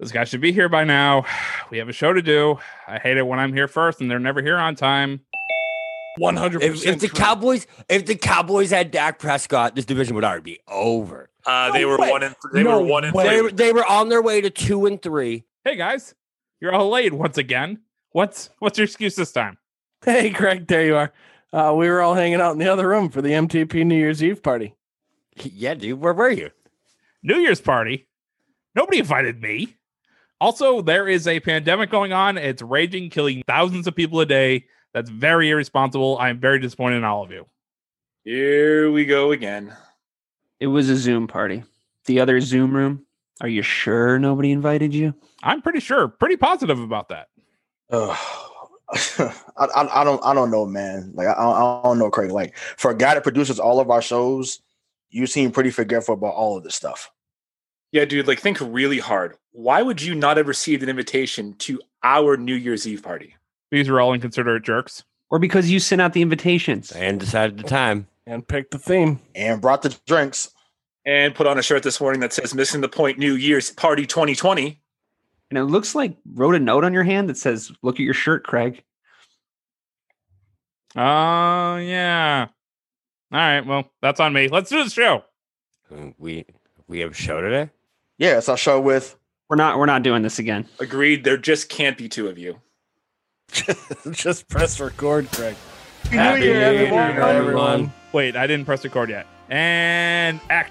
This guy should be here by now. We have a show to do. I hate it when I'm here first and they're never here on time. One hundred If, percent. if the Cowboys, if the Cowboys had Dak Prescott, this division would already be over. Uh, they were way. one and they No were one and way. Three. were- they were on their way to two and three. Hey guys, you're all late once again. What's what's your excuse this time? Hey, Craig, there you are. Uh, we were all hanging out in the other room for the MTP New Year's Eve party. Yeah, dude, where were you? New Year's party. Nobody invited me. Also, there is a pandemic going on. It's raging, killing thousands of people a day. That's very irresponsible. I am very disappointed in all of you. Here we go again. It was a Zoom party. The other Zoom room. Are you sure nobody invited you? I'm pretty sure, pretty positive about that. Ugh. I, I, I don't I don't know, man. Like I, I don't know, Craig. Like for a guy that produces all of our shows, you seem pretty forgetful about all of this stuff. Yeah, dude, like think really hard. Why would you not have received an invitation to our New Year's Eve party? These are all inconsiderate jerks. Or because you sent out the invitations? And decided the time. And picked the theme. And brought the drinks. And put on a shirt this morning that says "Missing the Point New Year's Party 2020." And it looks like wrote a note on your hand that says, "Look at your shirt, Craig." Oh, yeah. All right. Well, that's on me. Let's do the show. Uh, We we have a show today. Yeah, it's our show with We're not. We're not doing this again. Agreed. There just can't be two of you. Just press record, Craig. Happy New Year, everyone. Year, everyone. Wait, I didn't press record yet. And act.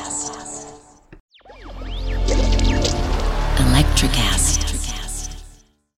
Electric